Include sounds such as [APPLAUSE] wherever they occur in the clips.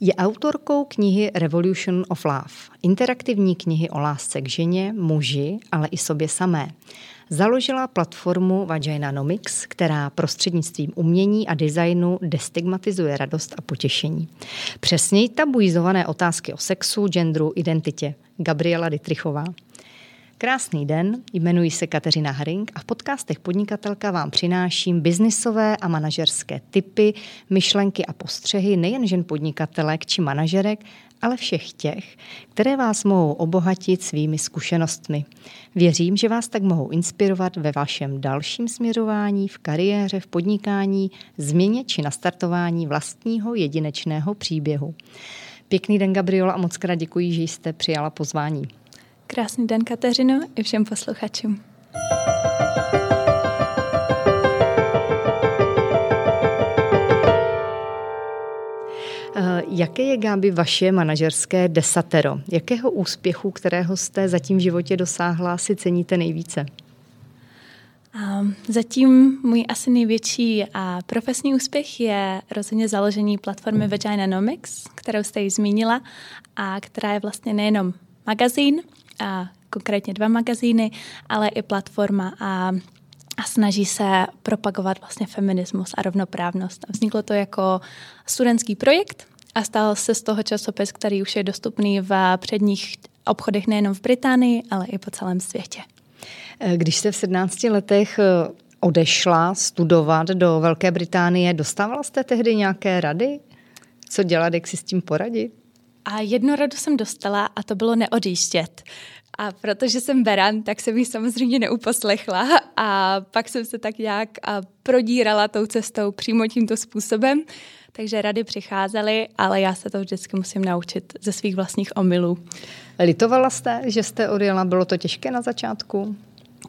Je autorkou knihy Revolution of Love, interaktivní knihy o lásce k ženě, muži, ale i sobě samé. Založila platformu Vaginanomics, která prostřednictvím umění a designu destigmatizuje radost a potěšení. Přesněji tabuizované otázky o sexu, genderu, identitě. Gabriela Dytrichová. Krásný den, jmenuji se Kateřina Haring a v podcastech Podnikatelka vám přináším biznisové a manažerské typy, myšlenky a postřehy nejen žen podnikatelek či manažerek, ale všech těch, které vás mohou obohatit svými zkušenostmi. Věřím, že vás tak mohou inspirovat ve vašem dalším směřování v kariéře, v podnikání, změně či nastartování vlastního jedinečného příběhu. Pěkný den, Gabriola, a moc krát děkuji, že jste přijala pozvání. Krásný den, Kateřino, i všem posluchačům. Eh, jaké je, Gáby, vaše manažerské desatero? Jakého úspěchu, kterého jste zatím v životě dosáhla, si ceníte nejvíce? Zatím můj asi největší a profesní úspěch je rozhodně založení platformy Vaginanomics, kterou jste ji zmínila a která je vlastně nejenom magazín, a konkrétně dva magazíny, ale i platforma a a snaží se propagovat vlastně feminismus a rovnoprávnost. Vzniklo to jako studentský projekt a stal se z toho časopis, který už je dostupný v předních obchodech nejenom v Británii, ale i po celém světě. Když jste v 17 letech eh, odešla studovat do Velké Británie, dostávala jste tehdy nějaké rady? Co dělat, jak si s tím poradit? A jednu radu jsem dostala a to bylo neodjíždět. A protože jsem beran, tak jsem ji samozřejmě neuposlechla a pak jsem se tak nějak prodírala tou cestou přímo tímto způsobem. Takže rady přicházely, ale já se to vždycky musím naučit ze svých vlastních omylů. Litovala jste, že jste odjela? Bylo to těžké na začátku?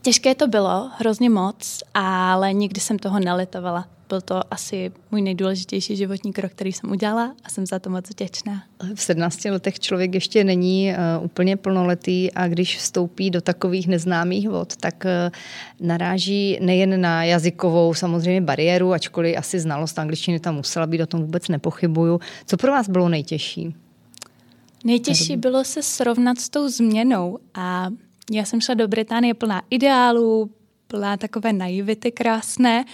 Těžké to bylo, hrozně moc, ale nikdy jsem toho nelitovala byl to asi můj nejdůležitější životní krok, který jsem udělala a jsem za to moc vděčná. V 17 letech člověk ještě není uh, úplně plnoletý a když vstoupí do takových neznámých vod, tak uh, naráží nejen na jazykovou samozřejmě bariéru, ačkoliv asi znalost angličtiny tam musela být, o tom vůbec nepochybuju. Co pro vás bylo nejtěžší? Nejtěžší bylo se srovnat s tou změnou a já jsem šla do Británie plná ideálů, plná takové naivity krásné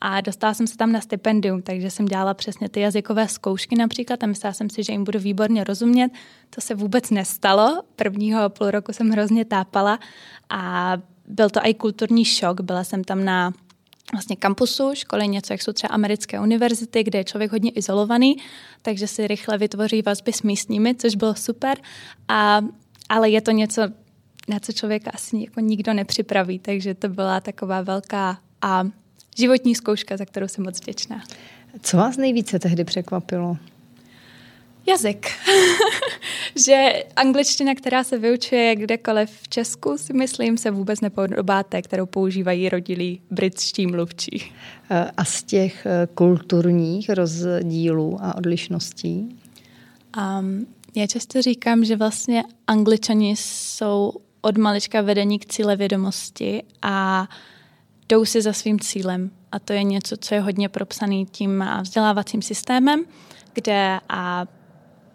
a dostala jsem se tam na stipendium, takže jsem dělala přesně ty jazykové zkoušky například a myslela jsem si, že jim budu výborně rozumět. To se vůbec nestalo. Prvního půl roku jsem hrozně tápala a byl to i kulturní šok. Byla jsem tam na vlastně kampusu, školy něco, jak jsou třeba americké univerzity, kde je člověk hodně izolovaný, takže si rychle vytvoří vazby s místními, což bylo super. A, ale je to něco, na co člověka asi jako nikdo nepřipraví, takže to byla taková velká a životní zkouška, za kterou jsem moc vděčná. Co vás nejvíce tehdy překvapilo? Jazyk. [LAUGHS] že angličtina, která se vyučuje kdekoliv v Česku, si myslím, se vůbec nepodobá té, kterou používají rodilí britští mluvčí. A z těch eh, kulturních rozdílů a odlišností? Um, já často říkám, že vlastně angličani jsou od malička vedení k cíle vědomosti a jdou si za svým cílem. A to je něco, co je hodně propsaný tím vzdělávacím systémem, kde a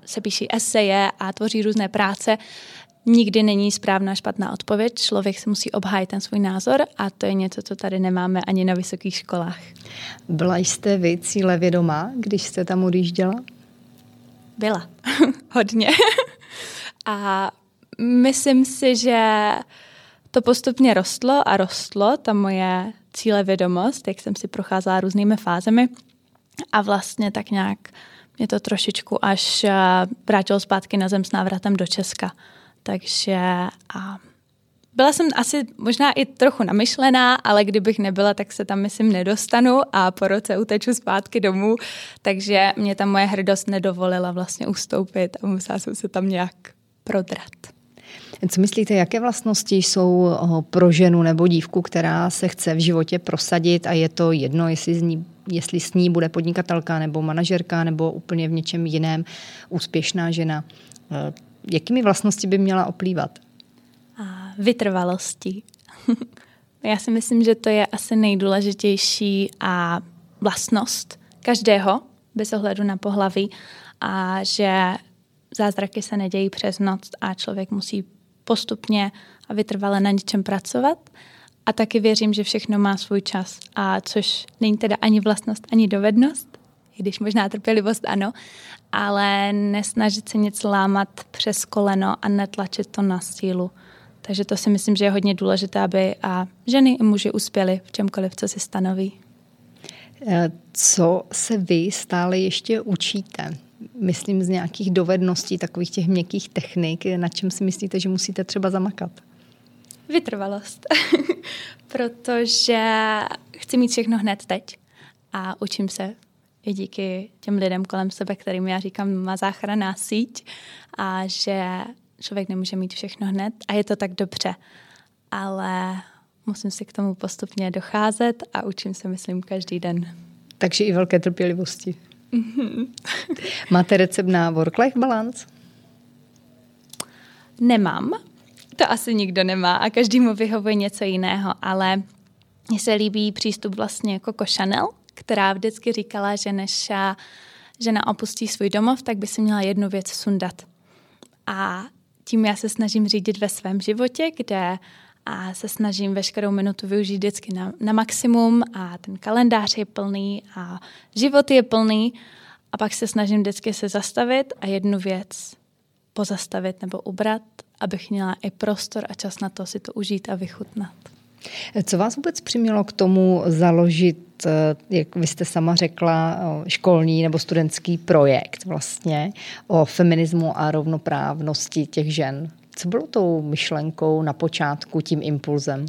se píší eseje a tvoří různé práce. Nikdy není správná špatná odpověď, člověk se musí obhájit ten svůj názor a to je něco, co tady nemáme ani na vysokých školách. Byla jste vy cíle vědomá, když jste tam odjížděla? Byla, [LAUGHS] hodně. [LAUGHS] a myslím si, že to postupně rostlo a rostlo, ta moje cíle vědomost, jak jsem si procházela různými fázemi a vlastně tak nějak mě to trošičku až eh, vrátilo zpátky na zem s návratem do Česka. Takže a byla jsem asi možná i trochu namyšlená, ale kdybych nebyla, tak se tam, myslím, nedostanu a po roce uteču zpátky domů, takže mě ta moje hrdost nedovolila vlastně ustoupit a musela jsem se tam nějak prodrat. Co myslíte, jaké vlastnosti jsou eh, pro ženu nebo dívku, která se chce v životě prosadit a je to jedno, jestli z ní jestli s ní bude podnikatelka nebo manažerka nebo úplně v něčem jiném úspěšná žena. Eh, jakými vlastnosti by měla oplývat? Vytrvalostí. [LAUGHS] Já si myslím, že to je asi nejdůležitější a vlastnost každého, bez ohledu na pohlaví. a že zázraky se nedějí přes noc a člověk musí postupně a vytrvale na něčem pracovat. A taky věřím, že všechno má svůj čas, a což není teda ani vlastnost, ani dovednost, i když možná trpělivost ano, ale nesnažit se nic lámat přes koleno a netlačit to na sílu. Takže to si myslím, že je hodně důležité, aby a ženy i muži uspěli v čemkoliv, co si stanoví. Eh, co se vy stále ještě učíte? Myslím z nějakých dovedností, takových těch měkkých technik, na čem si myslíte, že musíte třeba zamakat? Vytrvalost. [LAUGHS] Protože chci mít všechno hned teď a učím se i díky těm lidem kolem sebe, kterým já říkám, má záchranná síť a že člověk nemůže mít všechno hned a je to tak dobře. Ale musím si k tomu postupně docházet a učím se, myslím, každý den. Takže i velké trpělivosti. [LAUGHS] Máte recept na work-life balance? Nemám. To asi nikdo nemá a každému vyhovuje něco jiného, ale mně se líbí přístup vlastně jako Chanel, která vždycky říkala, že než žena opustí svůj domov, tak by si měla jednu věc sundat. A tím já se snažím řídit ve svém životě, kde a se snažím veškerou minutu využít vždycky na, na maximum a ten kalendář je plný a život je plný a pak se snažím vždycky se zastavit a jednu věc pozastavit nebo ubrat, abych měla i prostor a čas na to si to užít a vychutnat. Co vás vůbec přimělo k tomu založit, eh, jak vy jste sama řekla, školní nebo studentský projekt vlastně o feminismu a rovnoprávnosti těch žen? Co bylo tou myšlenkou na počátku, tím impulzem?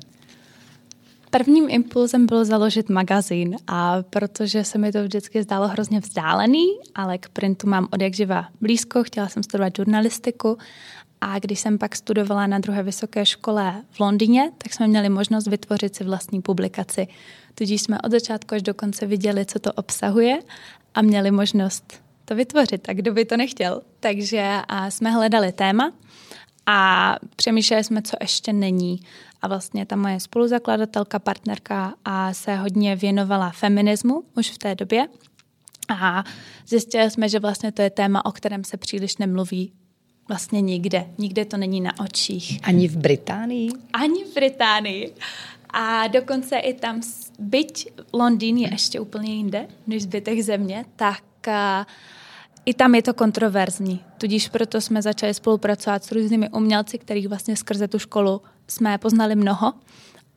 Prvním impulzem bylo založit magazín a protože se mi to vždycky zdálo hrozně vzdálený, ale k printu mám od jak živa blízko, chtěla jsem studovat žurnalistiku a když jsem pak studovala na druhé vysoké škole v Londýně, tak jsme měli možnost vytvořit si vlastní publikaci. Tudíž jsme od začátku až do konce viděli, co to obsahuje a měli možnost to vytvořit. A kdo by to nechtěl? Takže a jsme hledali téma a přemýšleli jsme, co ještě není. A vlastně ta moje spoluzakladatelka, partnerka a se hodně věnovala feminismu už v té době. A zjistili jsme, že vlastně to je téma, o kterém se příliš nemluví vlastně nikde. Nikde to není na očích. Ani v Británii? Ani v Británii. A dokonce i tam, byť Londýn je ještě úplně jinde než zbytek země, tak i tam je to kontroverzní. Tudíž proto jsme začali spolupracovat s různými umělci, kterých vlastně skrze tu školu jsme poznali mnoho.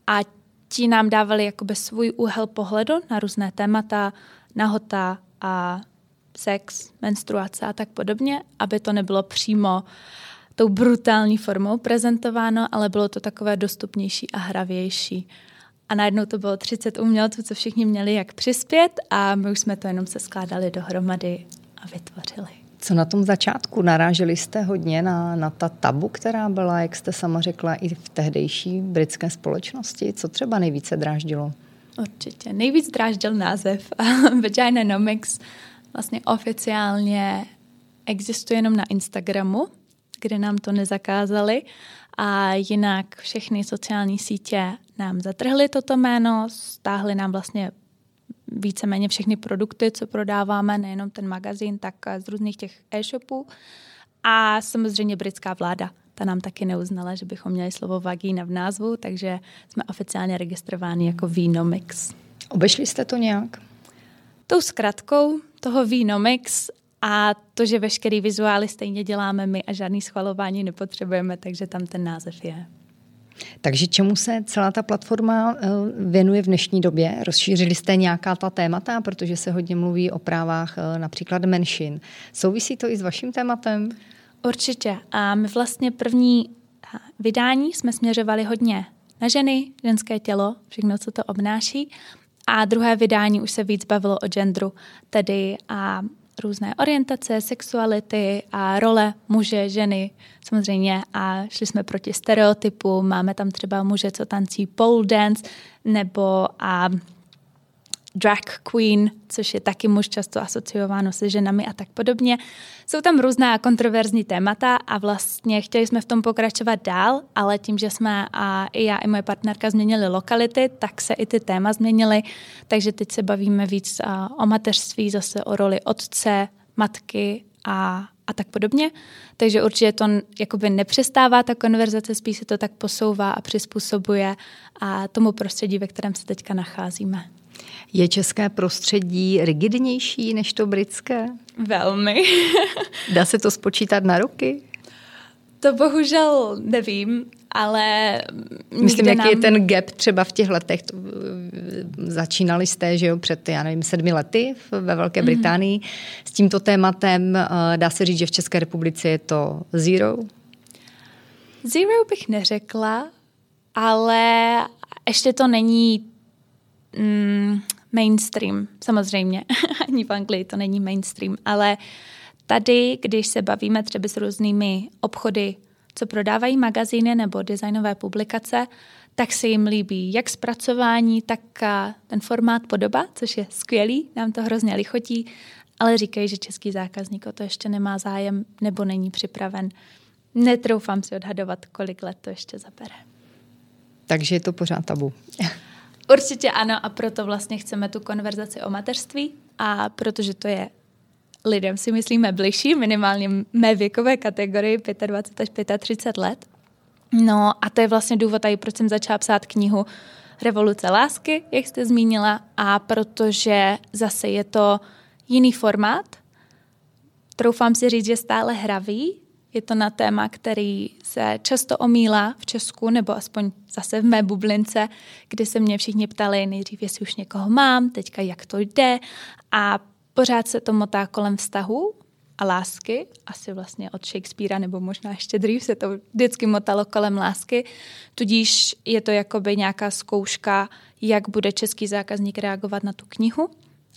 A ti nám dávali jakoby svůj úhel pohledu na různé témata, nahota a sex, menstruace a tak podobně, aby to nebylo přímo tou brutální formou prezentováno, ale bylo to takové dostupnější a hravější. A najednou to bylo 30 umělců, co všichni měli jak přispět a my už jsme to jenom se skládali dohromady a vytvořili. Co na tom začátku? Naráželi jste hodně na, na ta tabu, která byla, jak jste sama řekla, i v tehdejší britské společnosti? Co třeba nejvíce dráždilo? Určitě. Nejvíc dráždil název [LAUGHS] Vaginanomics. Vlastně oficiálně existuje jenom na Instagramu, kde nám to nezakázali a jinak všechny sociální sítě nám zatrhly toto jméno, stáhly nám vlastně víceméně všechny produkty, co prodáváme, nejenom ten magazín, tak z různých těch e-shopů. A samozřejmě britská vláda, ta nám taky neuznala, že bychom měli slovo vagína v názvu, takže jsme oficiálně registrováni jako Vínomix. Obešli jste to nějak? Tou zkratkou toho Vínomix a to, že veškerý vizuály stejně děláme my a žádný schvalování nepotřebujeme, takže tam ten název je. Takže čemu se celá ta platforma eh, věnuje v dnešní době? Rozšířili jste nějaká ta témata, protože se hodně mluví o právách eh, například menšin. Souvisí to i s vaším tématem? Určitě. A my vlastně první eh, vydání jsme směřovali hodně na ženy, ženské tělo, všechno, co to obnáší. A druhé vydání už se víc bavilo o genderu, tedy a různé orientace, sexuality a role muže, ženy samozřejmě a šli jsme proti stereotypu. Máme tam třeba muže, co tancí pole dance nebo a drag queen, což je taky muž často asociováno se ženami a tak podobně. Jsou tam různá kontroverzní témata a vlastně chtěli jsme v tom pokračovat dál, ale tím, že jsme a i já, i moje partnerka změnili lokality, tak se i ty téma změnily, takže teď se bavíme víc o mateřství, zase o roli otce, matky a, a tak podobně. Takže určitě to jakoby nepřestává ta konverzace, spíš se to tak posouvá a přizpůsobuje a tomu prostředí, ve kterém se teďka nacházíme. Je české prostředí rigidnější než to britské? Velmi. Dá se to spočítat na ruky? To bohužel nevím, ale... Myslím, jaký nám... je ten gap třeba v těch letech. Začínali jste, že jo, před, já nevím, sedmi lety ve Velké mhm. Británii mm-hmm. s tímto tématem. Eh, dá se říct, že v České republice je to zero? Zero bych neřekla, ale ještě to není mm, mainstream, samozřejmě. [LAUGHS] Ani v Anglii to není mainstream, ale tady, když se bavíme třeba s různými obchody, co prodávají magazíny nebo designové publikace, tak se jim líbí jak zpracování, tak ten formát podoba, což je skvělý, nám to hrozně lichotí, ale říkají, že český zákazník o to ještě nemá zájem nebo není připraven. Netroufám si odhadovat, kolik let to ještě zabere. Takže je to pořád tabu. [LAUGHS] Určitě ano a proto vlastně chceme tu konverzaci o mateřství a protože to je lidem si myslíme bližší, minimálně mé věkové kategorii 25 až 35 let. No a to je vlastně důvod, i proč jsem začala psát knihu Revoluce lásky, jak jste zmínila, a protože zase je to jiný formát. Troufám si říct, že stále hravý, je to na téma, který se často omílá v Česku, nebo aspoň zase v mé bublince, kdy se mě všichni ptali nejdřív, jestli už někoho mám, teďka jak to jde. A pořád se to motá kolem vztahu a lásky, asi vlastně od Shakespearea, nebo možná ještě dřív se to vždycky motalo kolem lásky, tudíž je to jakoby nějaká zkouška, jak bude český zákazník reagovat na tu knihu,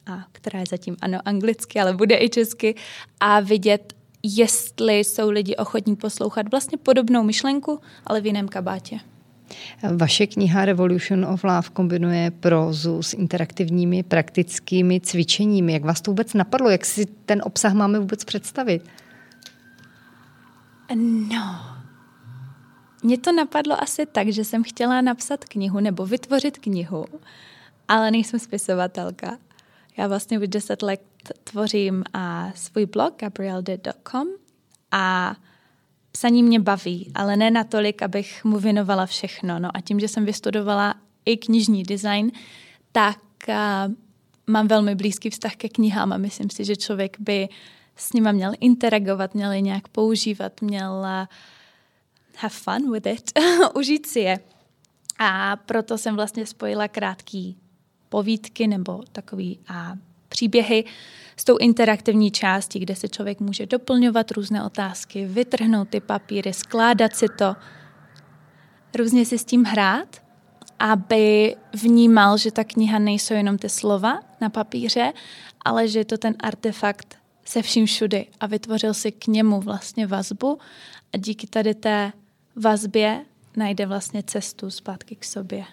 a která je zatím ano anglicky, ale bude i česky, a vidět, jestli jsou lidi ochotní poslouchat vlastně podobnou myšlenku, ale v jiném kabátě. Vaše kniha Revolution of Love kombinuje prózu s interaktivními praktickými cvičeními. Jak vás to vůbec napadlo? Jak si ten obsah máme vůbec představit? No, mě to napadlo asi tak, že jsem chtěla napsat knihu nebo vytvořit knihu, ale nejsem spisovatelka. Já vlastně už deset let tvořím a svůj blog gabrielde.com a psaní mě baví, ale ne natolik, abych mu věnovala všechno. No a tím, že jsem vystudovala i knižní design, tak uh, mám velmi blízký vztah ke knihám a myslím si, že člověk by s nima měl interagovat, měl je nějak používat, měl uh, have fun with it, [LAUGHS] užít si je. A proto jsem vlastně spojila krátký povídky nebo takový a příběhy s tou interaktivní částí, kde se člověk může doplňovat různé otázky, vytrhnout ty papíry, skládat si to, různě si s tím hrát, aby vnímal, že ta kniha nejsou jenom ty slova na papíře, ale že je to ten artefakt se vším všudy a vytvořil si k němu vlastně vazbu a díky tady té vazbě najde vlastně cestu zpátky k sobě.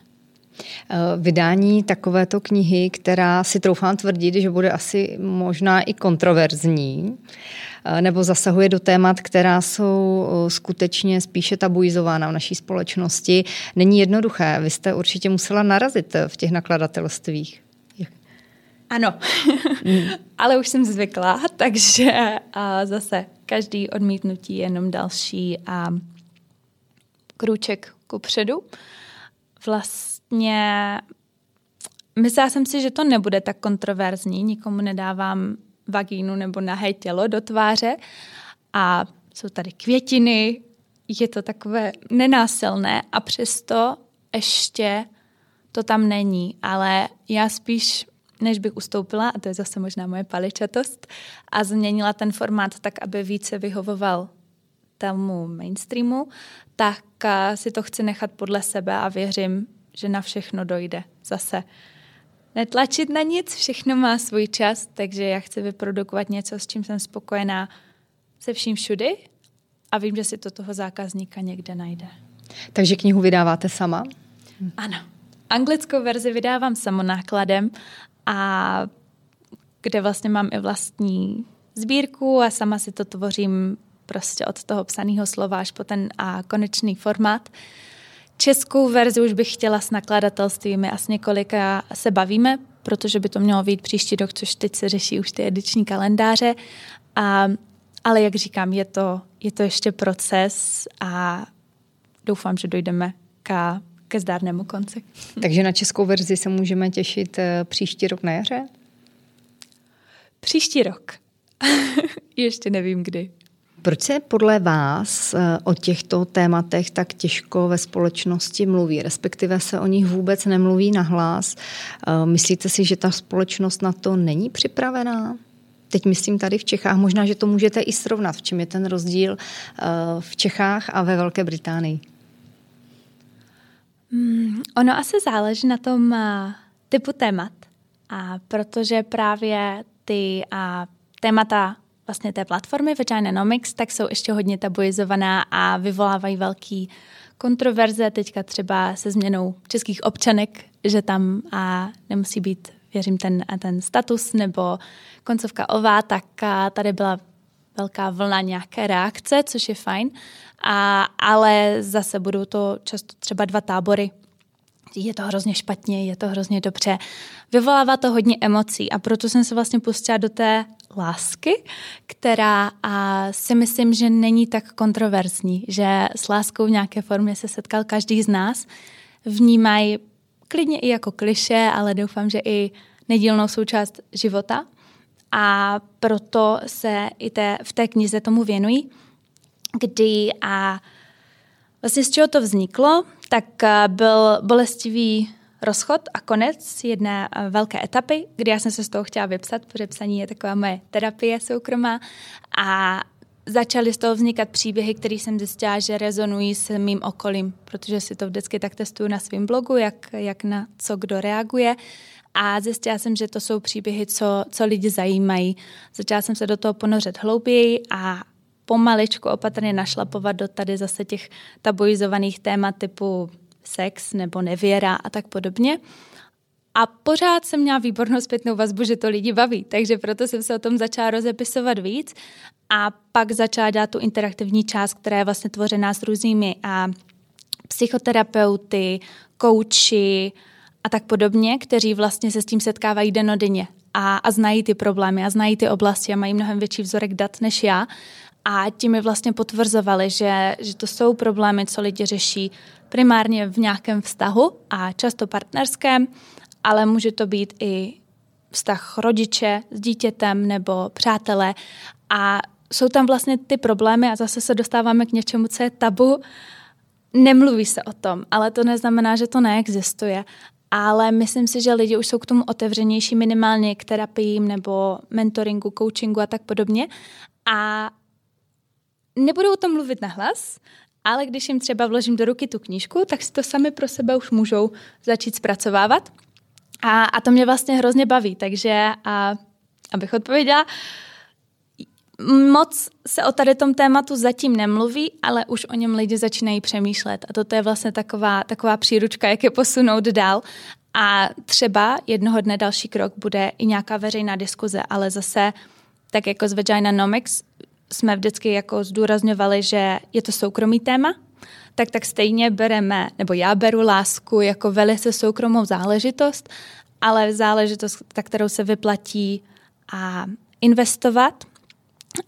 Eh, vydání takovéto knihy, která si troufám tvrdit, že bude asi možná i kontroverzní, eh, nebo zasahuje do témat, která jsou eh, skutečně spíše tabuizována v naší společnosti, není jednoduché. Vy jste určitě musela narazit v těch nakladatelstvích. Ano, [LAUGHS] ale už jsem zvykla, takže a zase každý odmítnutí je jenom další a krůček ku předu. Vlastně vlastně myslela jsem si, že to nebude tak kontroverzní, nikomu nedávám vagínu nebo nahé tělo do tváře. A jsou tady květiny, je to takové nenásilné a přesto ještě to tam není, ale já spíš, než bych ustoupila, a to je zase možná moje paličatost, a změnila ten formát tak, aby více vyhovoval tomu mainstreamu, tak si to chci nechat podle sebe a věřím, že na všechno dojde. Zase netlačit na nic, všechno má svůj čas, takže já chci vyprodukovat něco, s čím jsem spokojená se vším všudy a vím, že si to toho zákazníka někde najde. Takže knihu vydáváte sama? Ano. Anglickou verzi vydávám samonákladem a kde vlastně mám i vlastní sbírku a sama si to tvořím prostě od toho psaného slova až po ten a konečný formát. Českou verzi už bych chtěla s nakladatelstvími a s několika se bavíme, protože by to mělo být příští rok, což teď se řeší už ty ediční kalendáře. A ale jak říkám, je to, je to ještě proces a doufám, že dojdeme k, ke zdárnému konci. Takže na českou verzi se můžeme těšit eh, příští rok na jaře? Příští rok. [LAUGHS] ještě nevím kdy. Proč se podle vás eh, o těchto tématech tak těžko ve společnosti mluví, respektive se o nich vůbec nemluví nahlas? Eh, myslíte si, že ta společnost na to není připravená? Teď myslím tady v Čechách, možná, že to můžete i srovnat, v čem je ten rozdíl eh, v Čechách a ve Velké Británii. Mm, ono asi záleží na tom typu témat, a protože právě ty a témata vlastně té platformy Vaginomics, tak jsou ještě hodně tabuizovaná a vyvolávají velký kontroverze, teďka třeba se změnou českých občanek, že tam a nemusí být, věřím, ten, ten status nebo koncovka ová, tak tady byla velká vlna nějaké reakce, což je fajn, a, ale zase budou to často třeba dva tábory, je to hrozně špatně, je to hrozně dobře. Vyvolává to hodně emocí a proto jsem se vlastně pustila do té lásky, která a si myslím, že není tak kontroverzní, že s láskou v nějaké formě se setkal každý z nás. Vnímají klidně i jako kliše, ale doufám, že i nedílnou součást života. A proto se i té, v té knize tomu věnují, kdy a vlastně z čeho to vzniklo, tak byl bolestivý rozchod a konec jedné eh, velké etapy, kdy já jsem se z toho chtěla vypsat, protože psaní je taková moje terapie soukromá a začaly z toho vznikat příběhy, které jsem zjistila, že rezonují s mým okolím, protože si to vždycky tak testuju na svém blogu, jak, jak na co kdo reaguje. A zjistila jsem, že to jsou příběhy, co, co lidi zajímají. Začala jsem se do toho ponořit hlouběji a pomaličku opatrně našlapovat do tady zase těch tabuizovaných témat typu sex nebo nevěra a tak podobně. A pořád jsem měla výbornou zpětnou vazbu, že to lidi baví, takže proto jsem se o tom začala rozepisovat víc a pak začala dělat tu interaktivní část, která je vlastně tvořená s různými a psychoterapeuty, kouči a tak podobně, kteří vlastně se s tím setkávají denodenně a, a znají ty problémy a znají ty oblasti a mají mnohem větší vzorek dat než já. A ti mi vlastně potvrzovali, že, že to jsou problémy, co lidi řeší primárně v nějakém vztahu a často partnerském, ale může to být i vztah rodiče s dítětem nebo přátelé a jsou tam vlastně ty problémy a zase se dostáváme k něčemu, co je tabu. Nemluví se o tom, ale to neznamená, že to neexistuje. Ale myslím si, že lidi už jsou k tomu otevřenější minimálně k terapiím nebo mentoringu, coachingu a tak podobně. A nebudou tom mluvit nahlas, ale když jim třeba vložím do ruky tu knížku, tak si to sami pro sebe už můžou začít zpracovávat. A, a to mě vlastně hrozně baví, takže a, abych odpověděla, moc se o tady tom tématu zatím nemluví, ale už o něm lidi začínají přemýšlet. A toto je vlastně taková, taková příručka, jak je posunout dál. A třeba jednoho dne další krok bude i nějaká veřejná diskuze, ale zase tak jako z Nomics jsme vždycky jako zdůrazňovali, že je to soukromý téma, tak tak stejně bereme, nebo já beru lásku jako velice soukromou záležitost, ale záležitost, ta, kterou se vyplatí a investovat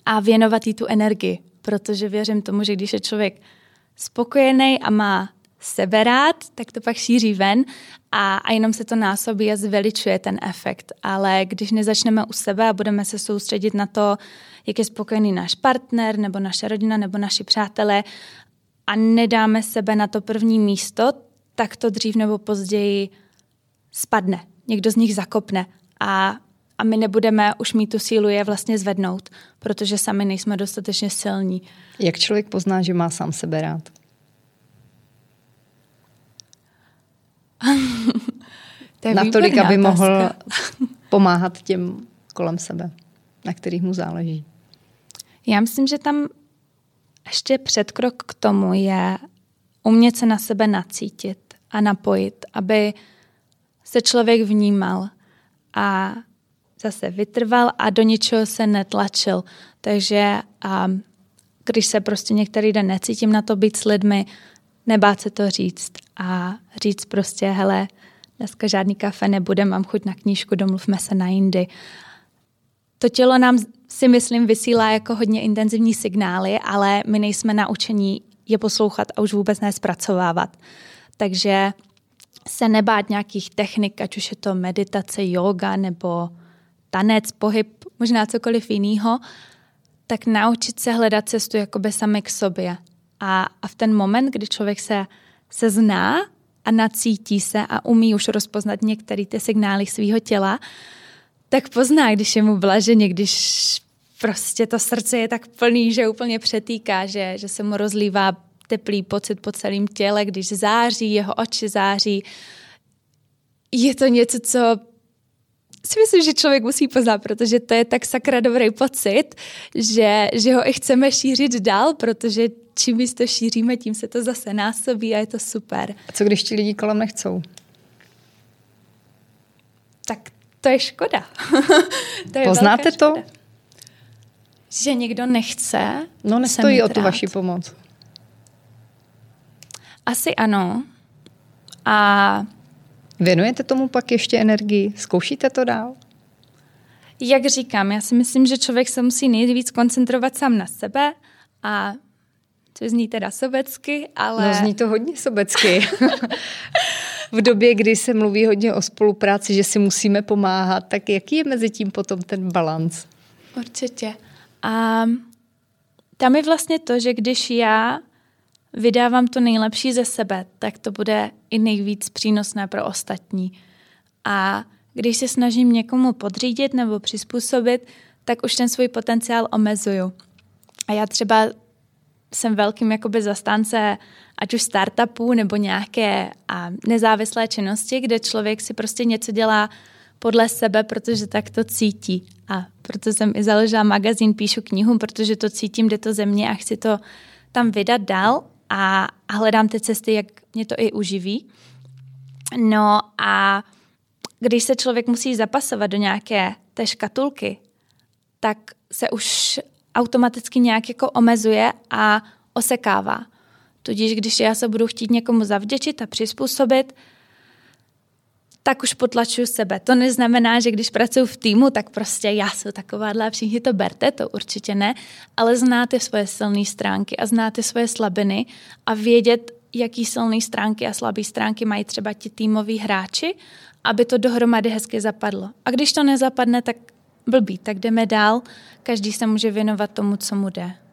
a věnovat jí tu energii, protože věřím tomu, že když je člověk spokojený a má sebe rád, tak to pak šíří ven a, a jenom se to násobí a zveličuje ten efekt. Ale když nezačneme u sebe a budeme se soustředit na to, jak je spokojený náš partner, nebo naše rodina, nebo naši přátelé a nedáme sebe na to první místo, tak to dřív nebo později spadne. Někdo z nich zakopne a, a my nebudeme už mít tu sílu je vlastně zvednout, protože sami nejsme dostatečně silní. Jak člověk pozná, že má sám sebe rád? [LAUGHS] Natolik, aby otázka. mohl pomáhat těm kolem sebe, na kterých mu záleží. Já myslím, že tam ještě předkrok k tomu je umět se na sebe nacítit a napojit, aby se člověk vnímal a zase vytrval a do ničeho se netlačil. Takže a když se prostě některý den necítím na to být s lidmi, nebát se to říct a říct prostě, hele, dneska žádný kafe nebude, mám chuť na knížku, domluvme se na jindy. To tělo nám si myslím vysílá jako hodně intenzivní signály, ale my nejsme naučení je poslouchat a už vůbec nespracovávat. Takže se nebát nějakých technik, ať už je to meditace, yoga nebo tanec, pohyb, možná cokoliv jiného, tak naučit se hledat cestu jakoby sami k sobě. A, a v ten moment, kdy člověk se, se zná a nacítí se a umí už rozpoznat některé ty signály svého těla, tak pozná, když je mu blaženě, když prostě to srdce je tak plný, že úplně přetýká, že, že se mu rozlívá teplý pocit po celém těle, když září, jeho oči září. Je to něco, co si myslím, že člověk musí poznat, protože to je tak sakra dobrý pocit, že, že ho i chceme šířit dál, protože čím víc to šíříme, tím se to zase násobí a je to super. A co když ti lidi kolem nechcou? Tak to je škoda. [LAUGHS] to je Poznáte to? Že někdo nechce. No nestojí o tu vaši pomoc. Asi ano. A Věnujete tomu pak ještě energii? Zkoušíte to dál? Jak říkám, já si myslím, že člověk se musí nejvíc koncentrovat sám na sebe a což zní teda sobecky, ale... No zní to hodně sobecky. [LAUGHS] v době, kdy se mluví hodně o spolupráci, že si musíme pomáhat, tak jaký je mezi tím potom ten balans? Určitě. A tam je vlastně to, že když já vydávám to nejlepší ze sebe, tak to bude i nejvíc přínosné pro ostatní. A když se snažím někomu podřídit nebo přizpůsobit, tak už ten svůj potenciál omezuju. A já třeba jsem velkým jakoby zastánce ať už startupů nebo nějaké a nezávislé činnosti, kde člověk si prostě něco dělá podle sebe, protože tak to cítí. A proto jsem i založila magazín, píšu knihu, protože to cítím, jde to ze mě a chci to tam vydat dál a, a hledám ty cesty, jak mě to i uživí. No a když se člověk musí zapasovat do nějaké té škatulky, tak se už automaticky nějak jako omezuje a osekává. Tudíž když já se budu chtít někomu zavděčit a přizpůsobit, tak už potlačuju sebe. To neznamená, že když pracuji v týmu, tak prostě já jsem takováhle a všichni to berte, to určitě ne, ale znáte svoje silné stránky a znáte svoje slabiny a vědět, jaký silné stránky a slabé stránky mají třeba ti týmoví hráči, aby to dohromady hezky zapadlo. A když to nezapadne, tak blbý, tak jdeme dál, každý se může věnovat tomu, co mu jde.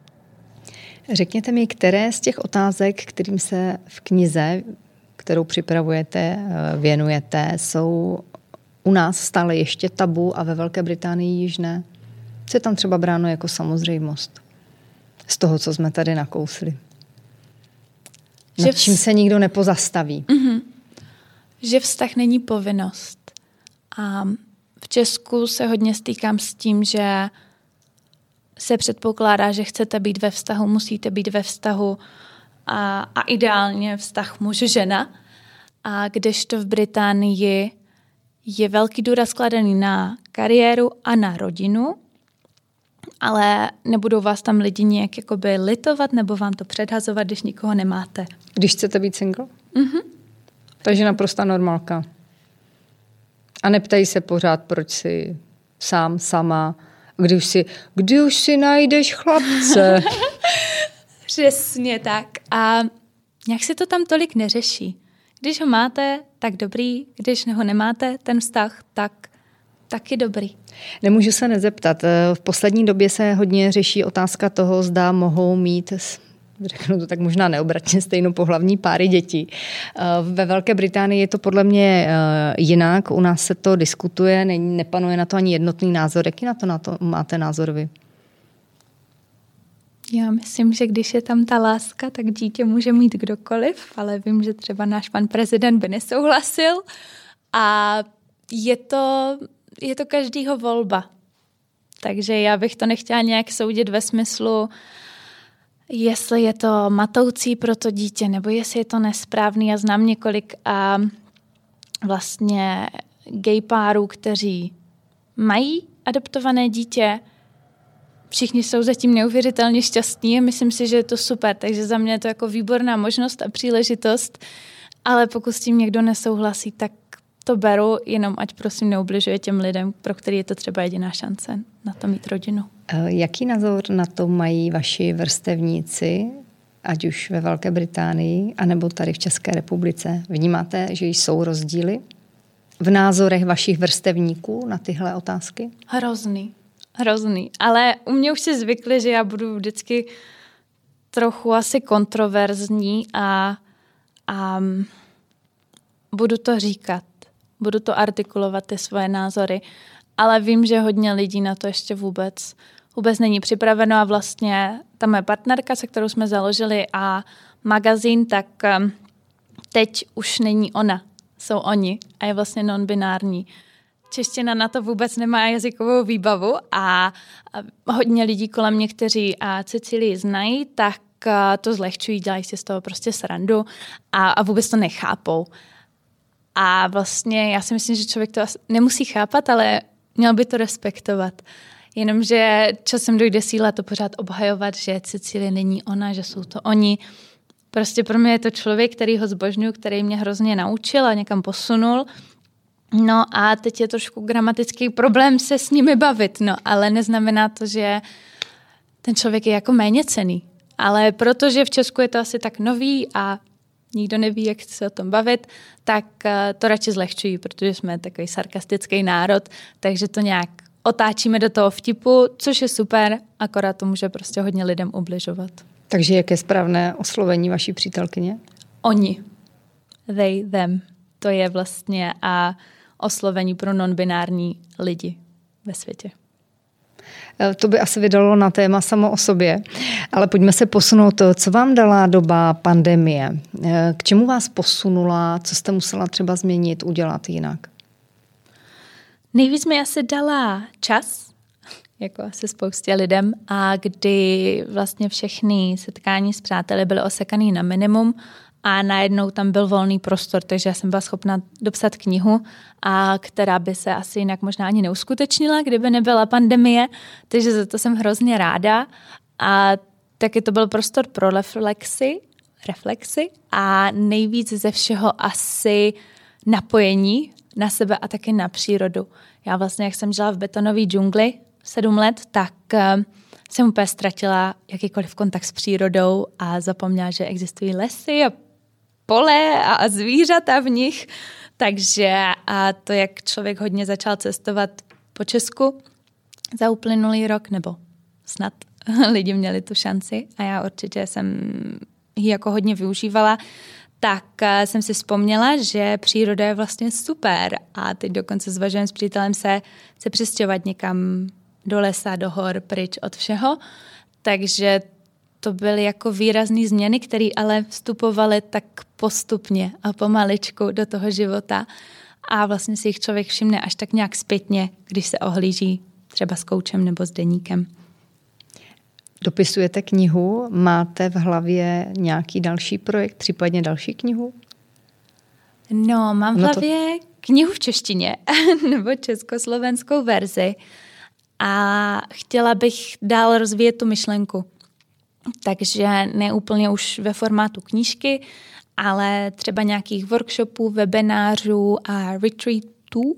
Řekněte mi, které z těch otázek, kterým se v knize kterou připravujete, eh, věnujete, jsou u nás stále ještě tabu a ve Velké Británii již ne? Co je tam třeba bráno jako samozřejmost? Z toho, co jsme tady nakousli. Že Nad čím se nikdo nepozastaví. Mm-hmm. Že vztah není povinnost. A v Česku se hodně stýkám s tím, že se předpokládá, že chcete být ve vztahu, musíte být ve vztahu, a, a ideálně vztah muž-žena. A kdežto v Británii je velký důraz kladený na kariéru a na rodinu, ale nebudou vás tam lidi nějak jakoby litovat nebo vám to předhazovat, když nikoho nemáte. Když chcete být single? Mhm. Takže naprosta normálka. A neptají se pořád, proč si sám, sama, kdy už si, kdy už si najdeš chlapce. [LAUGHS] Přesně tak. A nějak se to tam tolik neřeší. Když ho máte, tak dobrý, když ho nemáte, ten vztah, tak taky dobrý. Nemůžu se nezeptat. V poslední době se hodně řeší otázka toho, zda mohou mít řeknu to tak možná neobratně, stejnou pohlavní páry dětí. Ve Velké Británii je to podle mě eh, jinak, u nás se to diskutuje, nepanuje na to ani jednotný názor. Jaký na to, na to máte názor vy? Já myslím, že když je tam ta láska, tak dítě může mít kdokoliv, ale vím, že třeba náš pan prezident by nesouhlasil a je to, je to každýho volba. Takže já bych to nechtěla nějak soudit ve smyslu, jestli je to matoucí pro to dítě, nebo jestli je to nesprávný. Já znám několik a vlastně gay párů, kteří mají adoptované dítě, všichni jsou zatím neuvěřitelně šťastní a myslím si, že je to super, takže za mě je to jako výborná možnost a příležitost, ale pokud s tím někdo nesouhlasí, tak to beru, jenom ať prosím neubližuje těm lidem, pro který je to třeba jediná šance na to mít rodinu. Eh, jaký názor na to mají vaši vrstevníci, ať už ve Velké Británii, anebo tady v České republice? Vnímáte, že jsou rozdíly v názorech vašich vrstevníků na tyhle otázky? Hrozný. Hrozný. Ale u mě už si zvykli, že já budu vždycky trochu asi kontroverzní a, a budu to říkat. Budu to artikulovat, ty svoje názory. Ale vím, že hodně lidí na to ještě vůbec, vůbec není připraveno a vlastně ta moje partnerka, se kterou jsme založili a magazín, tak um, teď už není ona, jsou oni a je vlastně non-binární čeština na to vůbec nemá jazykovou výbavu a hodně lidí kolem mě, kteří Cecilii znají, tak to zlehčují, dělají si z toho prostě srandu a, a vůbec to nechápou. A vlastně já si myslím, že člověk to nemusí chápat, ale měl by to respektovat. Jenomže časem dojde síla to pořád obhajovat, že Cecilie není ona, že jsou to oni. Prostě pro mě je to člověk, který ho zbožňuji, který mě hrozně naučil a někam posunul – No a teď je trošku gramatický problém se s nimi bavit, no ale neznamená to, že ten člověk je jako méně cený. Ale protože v Česku je to asi tak nový a nikdo neví, jak se o tom bavit, tak eh, to radši zlehčují, protože jsme takový sarkastický národ, takže to nějak otáčíme do toho vtipu, což je super, akorát to může prostě hodně lidem ubližovat. Takže jaké správné oslovení vaší přítelkyně? Oni. They, them. To je vlastně a oslovení pro nonbinární lidi ve světě. Eh, to by asi vydalo na téma samo o sobě, ale pojďme se posunout. Co vám dala doba pandemie? Eh, k čemu vás posunula? Co jste musela třeba změnit, udělat jinak? Nejvíc mi asi dala čas, jako asi spoustě lidem, a kdy vlastně všechny setkání s přáteli byly osekaný na minimum a najednou tam byl volný prostor, takže já jsem byla schopna dopsat knihu, a která by se asi jinak možná ani neuskutečnila, kdyby nebyla pandemie, takže za to jsem hrozně ráda a taky to byl prostor pro reflexy, reflexy a nejvíc ze všeho asi napojení na sebe a taky na přírodu. Já vlastně, jak jsem žila v betonové džungli sedm let, tak uh, jsem úplně ztratila jakýkoliv kontakt s přírodou a zapomněla, že existují lesy a pole a zvířata v nich. Takže a to, jak člověk hodně začal cestovat po Česku za uplynulý rok, nebo snad [LAUGHS] lidi měli tu šanci a já určitě jsem ji jako hodně využívala, tak jsem si vzpomněla, že příroda je vlastně super a teď dokonce zvažujem s přítelem se, se přestěhovat někam do lesa, do hor, pryč od všeho. Takže to byly jako výrazné změny, které ale vstupovaly tak postupně a pomaličku do toho života. A vlastně si jich člověk všimne až tak nějak zpětně, když se ohlíží třeba s koučem nebo s deníkem. Dopisujete knihu, máte v hlavě nějaký další projekt, případně další knihu? No, mám v no hlavě to... knihu v češtině [LAUGHS] nebo československou verzi a chtěla bych dál rozvíjet tu myšlenku. Takže ne úplně už ve formátu knížky, ale třeba nějakých workshopů, webinářů a retreatů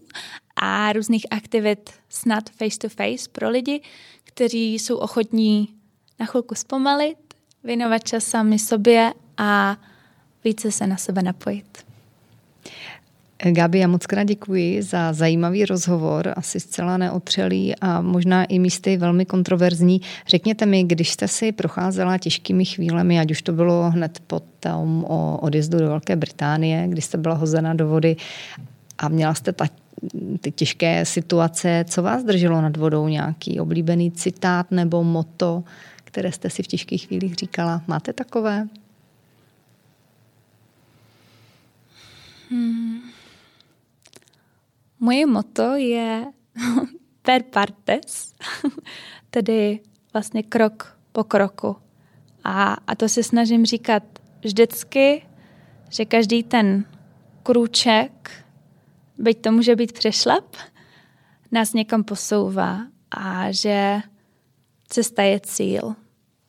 a různých aktivit snad face to face pro lidi, kteří jsou ochotní na chvilku zpomalit, věnovat čas sami sobě a více se na sebe napojit. Gabi, já moc krát děkuji za zajímavý rozhovor, asi zcela neotřelý a možná i místy velmi kontroverzní. Řekněte mi, když jste si procházela těžkými chvílemi, ať už to bylo hned po tom o odjezdu do Velké Británie, kdy jste byla hozena do vody a měla jste ta, ty těžké situace, co vás drželo nad vodou? Nějaký oblíbený citát nebo moto, které jste si v těžkých chvílích říkala? Máte takové? Hmm. Moje moto je [LAUGHS] per partes, [LAUGHS] tedy vlastně krok po kroku. A, a to se snažím říkat vždycky, že každý ten krůček, byť to může být přešlap, nás někam posouvá a že cesta je cíl.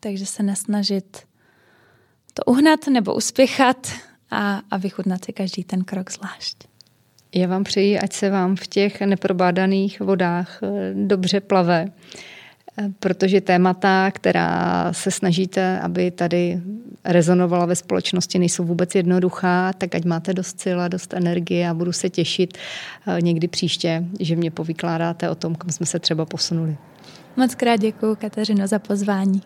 Takže se nesnažit to uhnat nebo uspěchat a, a vychutnat si každý ten krok zvlášť. Já vám přeji, ať se vám v těch neprobádaných vodách eh, dobře plave, eh, protože témata, která se snažíte, aby tady rezonovala ve společnosti, nejsou vůbec jednoduchá, tak ať máte dost sil a dost energie a budu se těšit eh, někdy příště, že mě povykládáte o tom, kam jsme se třeba posunuli. Moc krát děkuji, Kateřino, za pozvání.